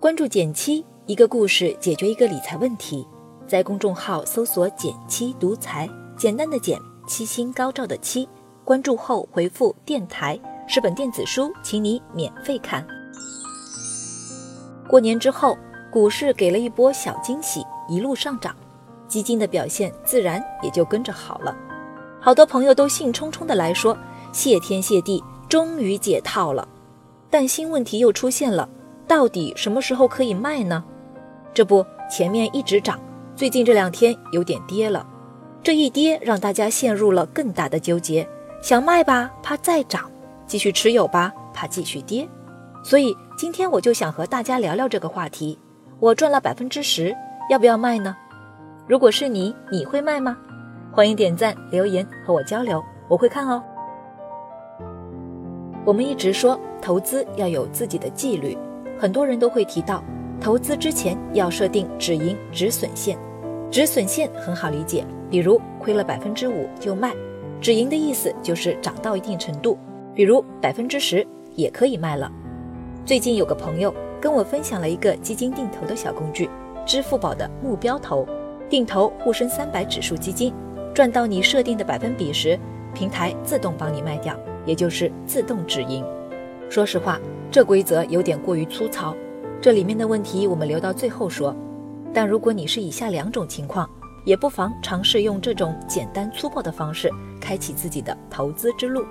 关注减七，一个故事解决一个理财问题。在公众号搜索“减七独裁，简单的减，七星高照的七。关注后回复“电台”是本电子书，请你免费看。过年之后，股市给了一波小惊喜，一路上涨，基金的表现自然也就跟着好了。好多朋友都兴冲冲的来说：“谢天谢地，终于解套了。”但新问题又出现了，到底什么时候可以卖呢？这不，前面一直涨，最近这两天有点跌了。这一跌让大家陷入了更大的纠结：想卖吧，怕再涨；继续持有吧，怕继续跌。所以今天我就想和大家聊聊这个话题。我赚了百分之十，要不要卖呢？如果是你，你会卖吗？欢迎点赞留言和我交流，我会看哦。我们一直说投资要有自己的纪律，很多人都会提到，投资之前要设定止盈止损线。止损线很好理解，比如亏了百分之五就卖；止盈的意思就是涨到一定程度，比如百分之十也可以卖了。最近有个朋友跟我分享了一个基金定投的小工具，支付宝的目标投，定投沪深三百指数基金。赚到你设定的百分比时，平台自动帮你卖掉，也就是自动止盈。说实话，这规则有点过于粗糙，这里面的问题我们留到最后说。但如果你是以下两种情况，也不妨尝试用这种简单粗暴的方式开启自己的投资之路。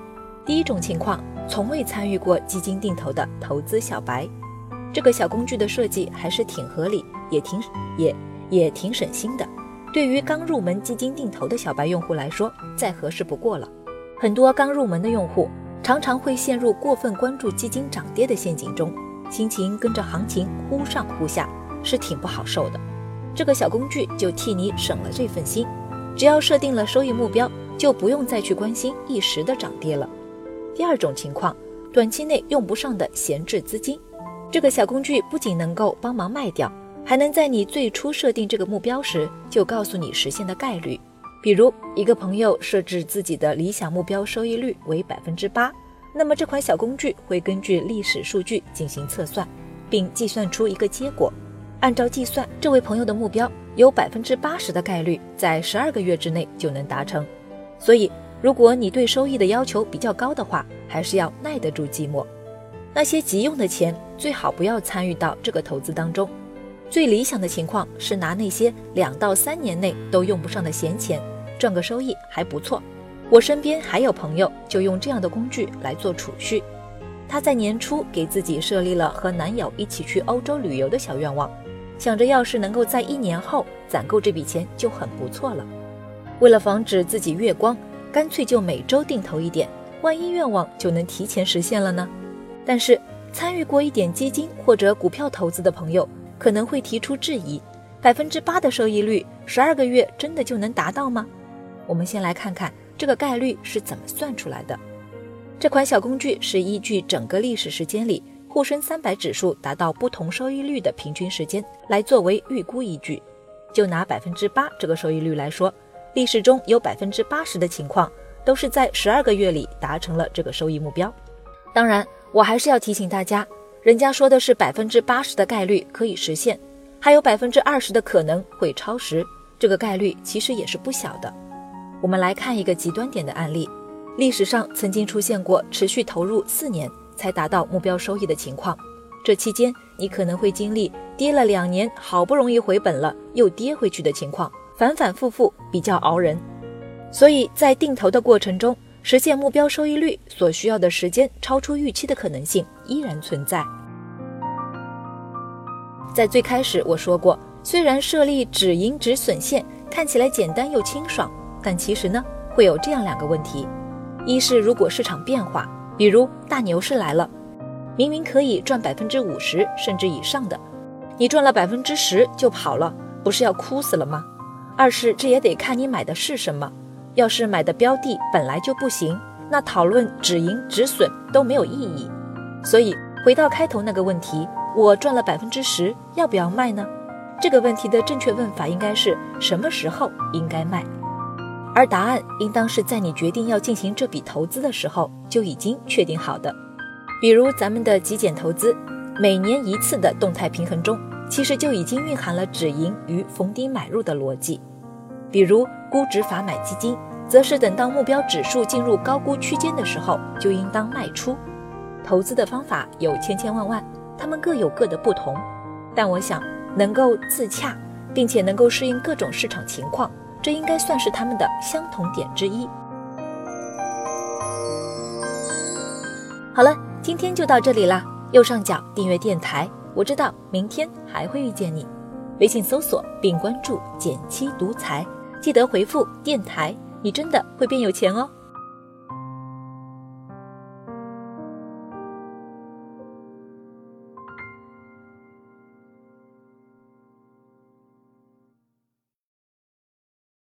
第一种情况，从未参与过基金定投的投资小白，这个小工具的设计还是挺合理，也挺也也挺省心的。对于刚入门基金定投的小白用户来说，再合适不过了。很多刚入门的用户常常会陷入过分关注基金涨跌的陷阱中，心情跟着行情忽上忽下，是挺不好受的。这个小工具就替你省了这份心，只要设定了收益目标，就不用再去关心一时的涨跌了。第二种情况，短期内用不上的闲置资金，这个小工具不仅能够帮忙卖掉。还能在你最初设定这个目标时就告诉你实现的概率。比如，一个朋友设置自己的理想目标收益率为百分之八，那么这款小工具会根据历史数据进行测算，并计算出一个结果。按照计算，这位朋友的目标有百分之八十的概率在十二个月之内就能达成。所以，如果你对收益的要求比较高的话，还是要耐得住寂寞。那些急用的钱，最好不要参与到这个投资当中。最理想的情况是拿那些两到三年内都用不上的闲钱，赚个收益还不错。我身边还有朋友就用这样的工具来做储蓄。他在年初给自己设立了和男友一起去欧洲旅游的小愿望，想着要是能够在一年后攒够这笔钱就很不错了。为了防止自己月光，干脆就每周定投一点，万一愿望就能提前实现了呢？但是参与过一点基金或者股票投资的朋友。可能会提出质疑：百分之八的收益率，十二个月真的就能达到吗？我们先来看看这个概率是怎么算出来的。这款小工具是依据整个历史时间里沪深三百指数达到不同收益率的平均时间来作为预估依据。就拿百分之八这个收益率来说，历史中有百分之八十的情况都是在十二个月里达成了这个收益目标。当然，我还是要提醒大家。人家说的是百分之八十的概率可以实现，还有百分之二十的可能会超时，这个概率其实也是不小的。我们来看一个极端点的案例，历史上曾经出现过持续投入四年才达到目标收益的情况，这期间你可能会经历跌了两年，好不容易回本了又跌回去的情况，反反复复比较熬人。所以在定投的过程中，实现目标收益率所需要的时间超出预期的可能性依然存在。在最开始我说过，虽然设立止盈止损线看起来简单又清爽，但其实呢会有这样两个问题：一是如果市场变化，比如大牛市来了，明明可以赚百分之五十甚至以上的，你赚了百分之十就跑了，不是要哭死了吗？二是这也得看你买的是什么。要是买的标的本来就不行，那讨论止盈止损都没有意义。所以回到开头那个问题，我赚了百分之十，要不要卖呢？这个问题的正确问法应该是什么时候应该卖？而答案应当是在你决定要进行这笔投资的时候就已经确定好的。比如咱们的极简投资，每年一次的动态平衡中，其实就已经蕴含了止盈与逢低买入的逻辑。比如估值法买基金，则是等到目标指数进入高估区间的时候，就应当卖出。投资的方法有千千万万，他们各有各的不同，但我想能够自洽，并且能够适应各种市场情况，这应该算是他们的相同点之一。好了，今天就到这里啦。右上角订阅电台，我知道明天还会遇见你。微信搜索并关注“减七独裁，记得回复“电台”，你真的会变有钱哦。